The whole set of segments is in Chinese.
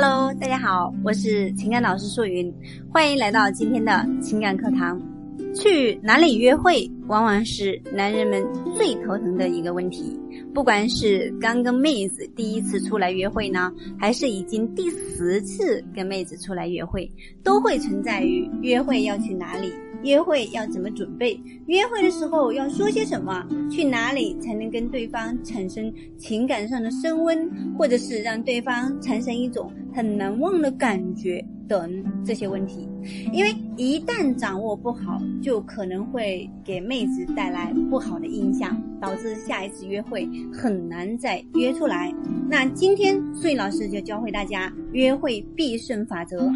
Hello，大家好，我是情感老师素云，欢迎来到今天的情感课堂。去哪里约会，往往是男人们最头疼的一个问题。不管是刚跟妹子第一次出来约会呢，还是已经第十次跟妹子出来约会，都会存在于约会要去哪里。约会要怎么准备？约会的时候要说些什么？去哪里才能跟对方产生情感上的升温，或者是让对方产生一种很难忘的感觉等这些问题？因为一旦掌握不好，就可能会给妹子带来不好的印象，导致下一次约会很难再约出来。那今天素老师就教会大家约会必胜法则。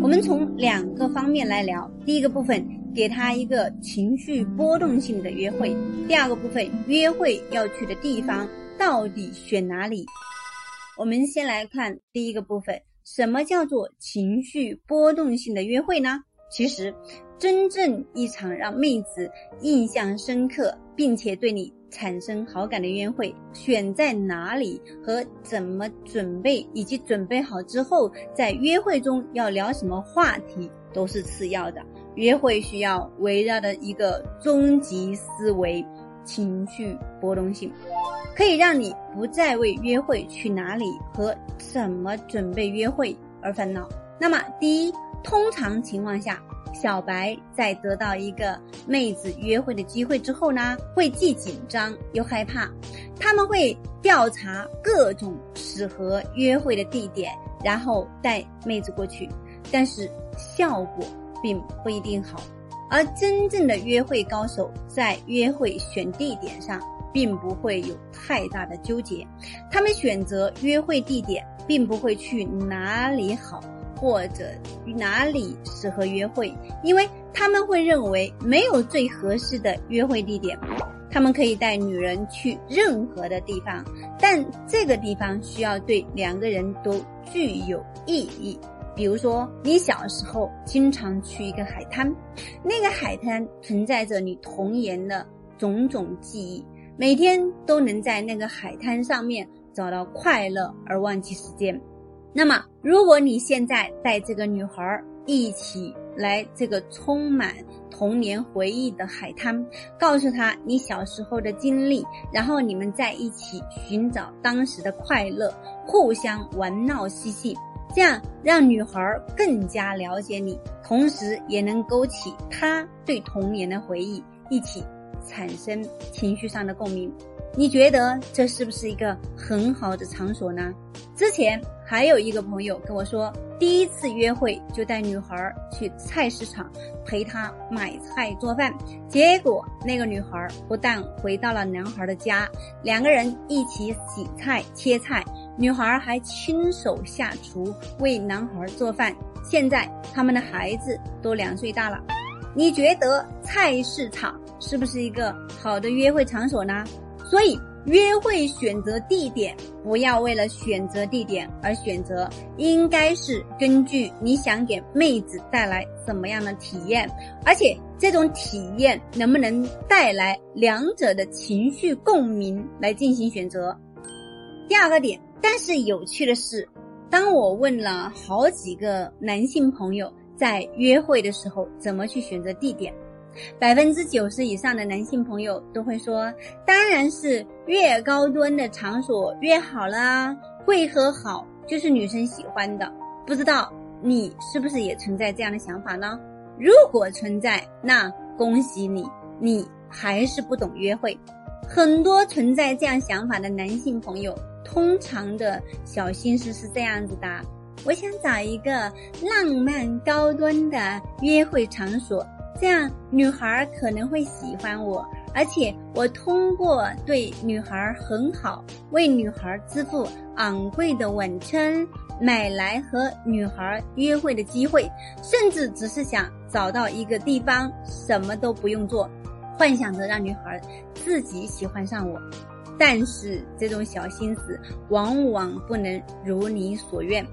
我们从两个方面来聊，第一个部分给他一个情绪波动性的约会，第二个部分约会要去的地方到底选哪里？我们先来看第一个部分，什么叫做情绪波动性的约会呢？其实，真正一场让妹子印象深刻，并且对你。产生好感的约会，选在哪里和怎么准备，以及准备好之后在约会中要聊什么话题都是次要的。约会需要围绕的一个终极思维——情绪波动性，可以让你不再为约会去哪里和怎么准备约会而烦恼。那么，第一，通常情况下。小白在得到一个妹子约会的机会之后呢，会既紧张又害怕。他们会调查各种适合约会的地点，然后带妹子过去，但是效果并不一定好。而真正的约会高手在约会选地点上，并不会有太大的纠结。他们选择约会地点，并不会去哪里好。或者哪里适合约会，因为他们会认为没有最合适的约会地点。他们可以带女人去任何的地方，但这个地方需要对两个人都具有意义。比如说，你小时候经常去一个海滩，那个海滩存在着你童年的种种记忆，每天都能在那个海滩上面找到快乐而忘记时间。那么，如果你现在带这个女孩一起来这个充满童年回忆的海滩，告诉她你小时候的经历，然后你们在一起寻找当时的快乐，互相玩闹嬉戏，这样让女孩更加了解你，同时也能勾起她对童年的回忆，一起产生情绪上的共鸣。你觉得这是不是一个很好的场所呢？之前还有一个朋友跟我说，第一次约会就带女孩去菜市场陪她买菜做饭，结果那个女孩不但回到了男孩的家，两个人一起洗菜切菜，女孩还亲手下厨为男孩做饭。现在他们的孩子都两岁大了，你觉得菜市场是不是一个好的约会场所呢？所以，约会选择地点不要为了选择地点而选择，应该是根据你想给妹子带来怎么样的体验，而且这种体验能不能带来两者的情绪共鸣来进行选择。第二个点，但是有趣的是，当我问了好几个男性朋友在约会的时候怎么去选择地点。百分之九十以上的男性朋友都会说，当然是越高端的场所越好啦，会合好就是女生喜欢的。不知道你是不是也存在这样的想法呢？如果存在，那恭喜你，你还是不懂约会。很多存在这样想法的男性朋友，通常的小心思是这样子的：我想找一个浪漫高端的约会场所。这样女孩可能会喜欢我，而且我通过对女孩很好，为女孩支付昂贵的晚餐，买来和女孩约会的机会，甚至只是想找到一个地方，什么都不用做，幻想着让女孩自己喜欢上我。但是这种小心思往往不能如你所愿。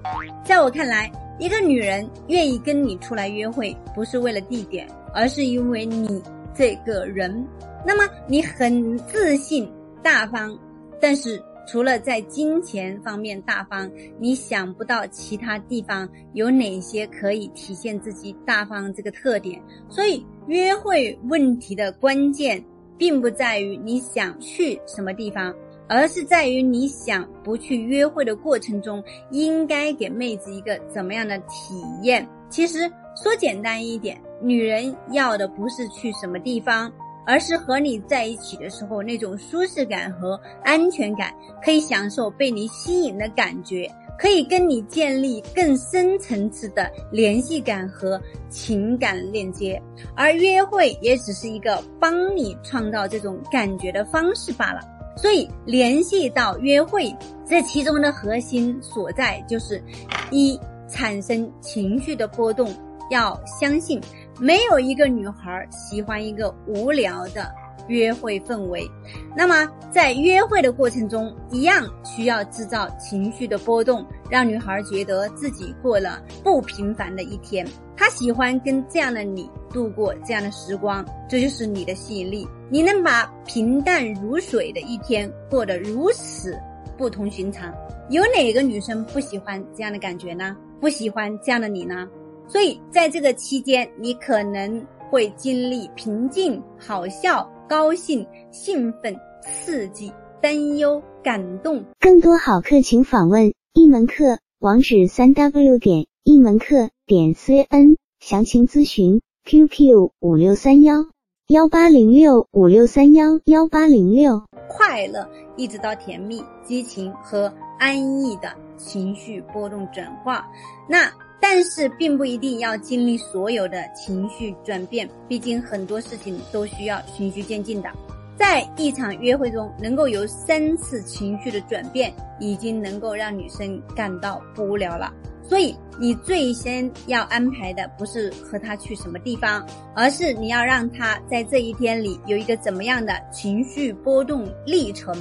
在我看来，一个女人愿意跟你出来约会，不是为了地点。而是因为你这个人，那么你很自信、大方，但是除了在金钱方面大方，你想不到其他地方有哪些可以体现自己大方这个特点。所以，约会问题的关键，并不在于你想去什么地方，而是在于你想不去约会的过程中，应该给妹子一个怎么样的体验。其实说简单一点，女人要的不是去什么地方。而是和你在一起的时候那种舒适感和安全感，可以享受被你吸引的感觉，可以跟你建立更深层次的联系感和情感链接。而约会也只是一个帮你创造这种感觉的方式罢了。所以，联系到约会，这其中的核心所在就是：一、产生情绪的波动，要相信。没有一个女孩喜欢一个无聊的约会氛围，那么在约会的过程中，一样需要制造情绪的波动，让女孩觉得自己过了不平凡的一天。她喜欢跟这样的你度过这样的时光，这就是你的吸引力。你能把平淡如水的一天过得如此不同寻常，有哪个女生不喜欢这样的感觉呢？不喜欢这样的你呢？所以，在这个期间，你可能会经历平静、好笑、高兴、兴奋、刺激、担忧、感动。更多好课，请访问一门课网址：三 w 点一门课点 cn，详情咨询 QQ 五六三幺幺八零六五六三幺幺八零六。快乐一直到甜蜜、激情和安逸的情绪波动转化。那。但是并不一定要经历所有的情绪转变，毕竟很多事情都需要循序渐进的。在一场约会中，能够有三次情绪的转变，已经能够让女生感到不无聊了。所以，你最先要安排的不是和她去什么地方，而是你要让她在这一天里有一个怎么样的情绪波动历程。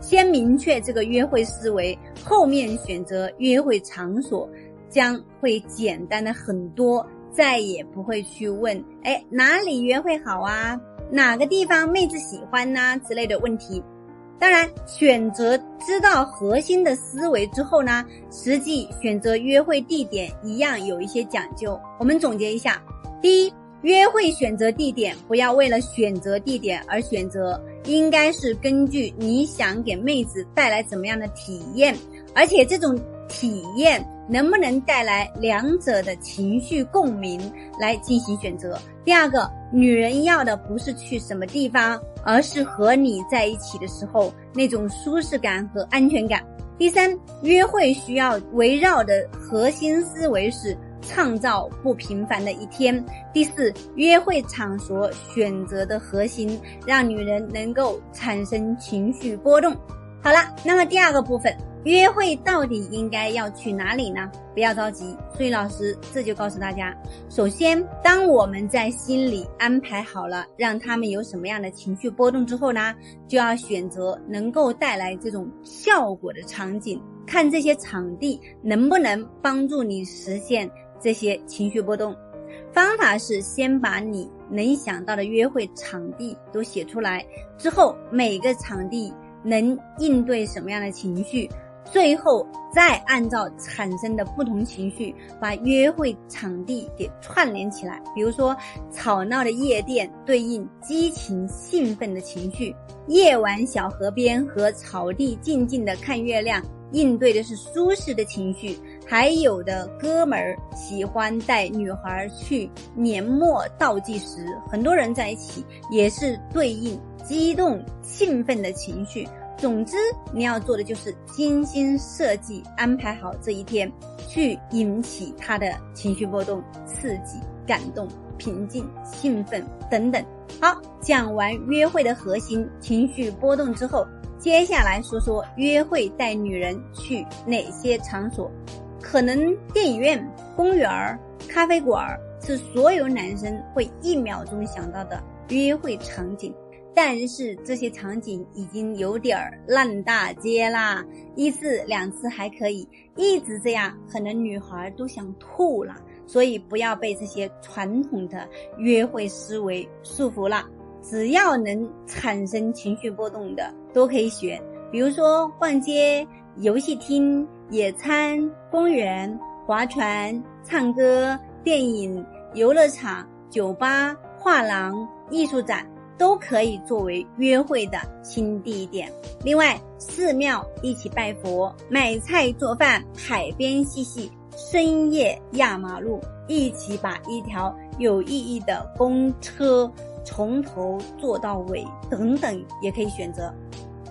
先明确这个约会思维，后面选择约会场所。将会简单的很多，再也不会去问，哎，哪里约会好啊？哪个地方妹子喜欢呢？之类的问题。当然，选择知道核心的思维之后呢，实际选择约会地点一样有一些讲究。我们总结一下：第一，约会选择地点不要为了选择地点而选择，应该是根据你想给妹子带来怎么样的体验，而且这种体验。能不能带来两者的情绪共鸣来进行选择？第二个，女人要的不是去什么地方，而是和你在一起的时候那种舒适感和安全感。第三，约会需要围绕的核心思维是创造不平凡的一天。第四，约会场所选择的核心让女人能够产生情绪波动。好了，那么第二个部分。约会到底应该要去哪里呢？不要着急，素玉老师这就告诉大家：首先，当我们在心里安排好了让他们有什么样的情绪波动之后呢，就要选择能够带来这种效果的场景，看这些场地能不能帮助你实现这些情绪波动。方法是先把你能想到的约会场地都写出来，之后每个场地能应对什么样的情绪。最后再按照产生的不同情绪，把约会场地给串联起来。比如说，吵闹的夜店对应激情兴奋的情绪，夜晚小河边和草地静静的看月亮，应对的是舒适的情绪。还有的哥们儿喜欢带女孩去年末倒计时，很多人在一起也是对应激动兴奋的情绪。总之，你要做的就是精心设计、安排好这一天，去引起他的情绪波动、刺激、感动、平静、兴奋等等。好，讲完约会的核心情绪波动之后，接下来说说约会带女人去哪些场所。可能电影院、公园、咖啡馆是所有男生会一秒钟想到的约会场景。但是这些场景已经有点儿烂大街啦，一次两次还可以，一直这样，可能女孩都想吐了。所以不要被这些传统的约会思维束缚了，只要能产生情绪波动的都可以选。比比如说逛街、游戏厅、野餐、公园、划船、唱歌、电影、游乐场、酒吧、画廊、艺术展。都可以作为约会的新地点。另外，寺庙一起拜佛、买菜做饭、海边嬉戏、深夜压马路，一起把一条有意义的公车从头坐到尾等等，也可以选择。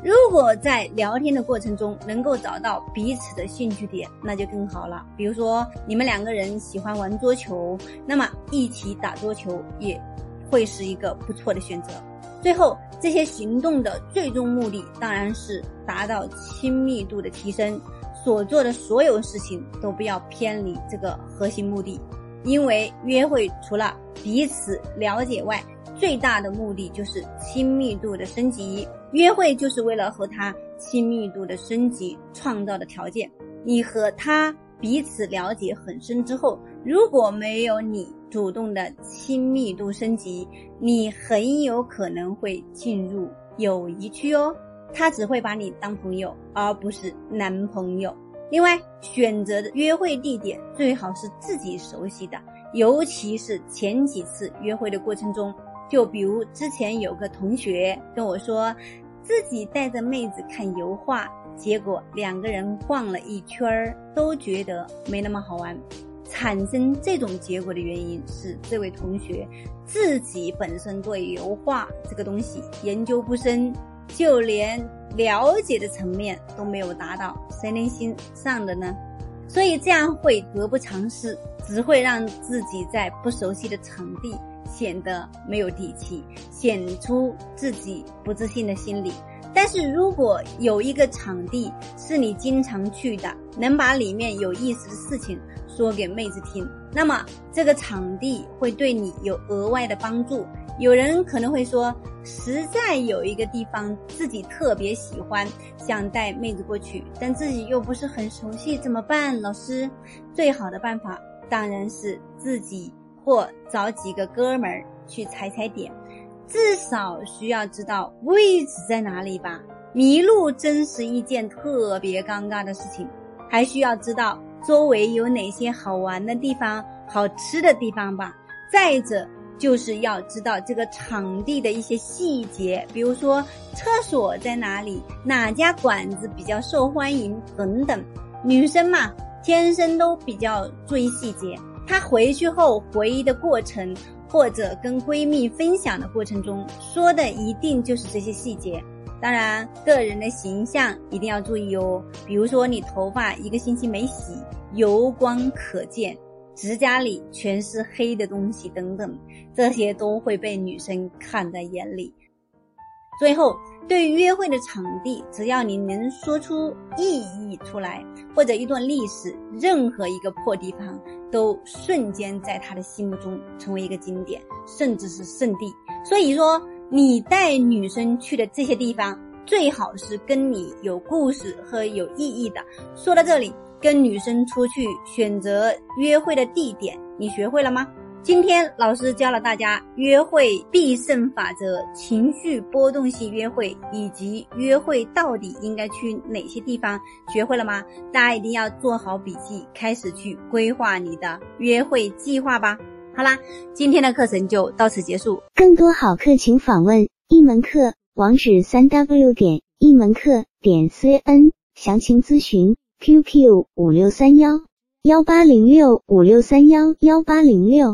如果在聊天的过程中能够找到彼此的兴趣点，那就更好了。比如说，你们两个人喜欢玩桌球，那么一起打桌球也。会是一个不错的选择。最后，这些行动的最终目的当然是达到亲密度的提升。所做的所有事情都不要偏离这个核心目的，因为约会除了彼此了解外，最大的目的就是亲密度的升级。约会就是为了和他亲密度的升级创造的条件。你和他彼此了解很深之后，如果没有你。主动的亲密度升级，你很有可能会进入友谊区哦。他只会把你当朋友，而不是男朋友。另外，选择的约会地点最好是自己熟悉的，尤其是前几次约会的过程中。就比如之前有个同学跟我说，自己带着妹子看油画，结果两个人逛了一圈儿，都觉得没那么好玩。产生这种结果的原因是，这位同学自己本身对油画这个东西研究不深，就连了解的层面都没有达到，谁能欣赏的呢？所以这样会得不偿失，只会让自己在不熟悉的场地显得没有底气，显出自己不自信的心理。但是如果有一个场地是你经常去的，能把里面有意思的事情。说给妹子听，那么这个场地会对你有额外的帮助。有人可能会说，实在有一个地方自己特别喜欢，想带妹子过去，但自己又不是很熟悉，怎么办？老师，最好的办法当然是自己或找几个哥们儿去踩踩点，至少需要知道位置在哪里吧。迷路真是一件特别尴尬的事情，还需要知道。周围有哪些好玩的地方、好吃的地方吧？再者，就是要知道这个场地的一些细节，比如说厕所在哪里、哪家馆子比较受欢迎等等。女生嘛，天生都比较注意细节。她回去后回忆的过程，或者跟闺蜜分享的过程中，说的一定就是这些细节。当然，个人的形象一定要注意哦。比如说，你头发一个星期没洗，油光可见，指甲里全是黑的东西等等，这些都会被女生看在眼里。最后，对于约会的场地，只要你能说出意义出来，或者一段历史，任何一个破地方都瞬间在他的心目中成为一个经典，甚至是圣地。所以说。你带女生去的这些地方，最好是跟你有故事和有意义的。说到这里，跟女生出去选择约会的地点，你学会了吗？今天老师教了大家约会必胜法则、情绪波动性约会以及约会到底应该去哪些地方，学会了吗？大家一定要做好笔记，开始去规划你的约会计划吧。好啦，今天的课程就到此结束。更多好课，请访问一门课网址：三 w 点一门课点 cn，详情咨询 QQ 五六三幺幺八零六五六三幺幺八零六。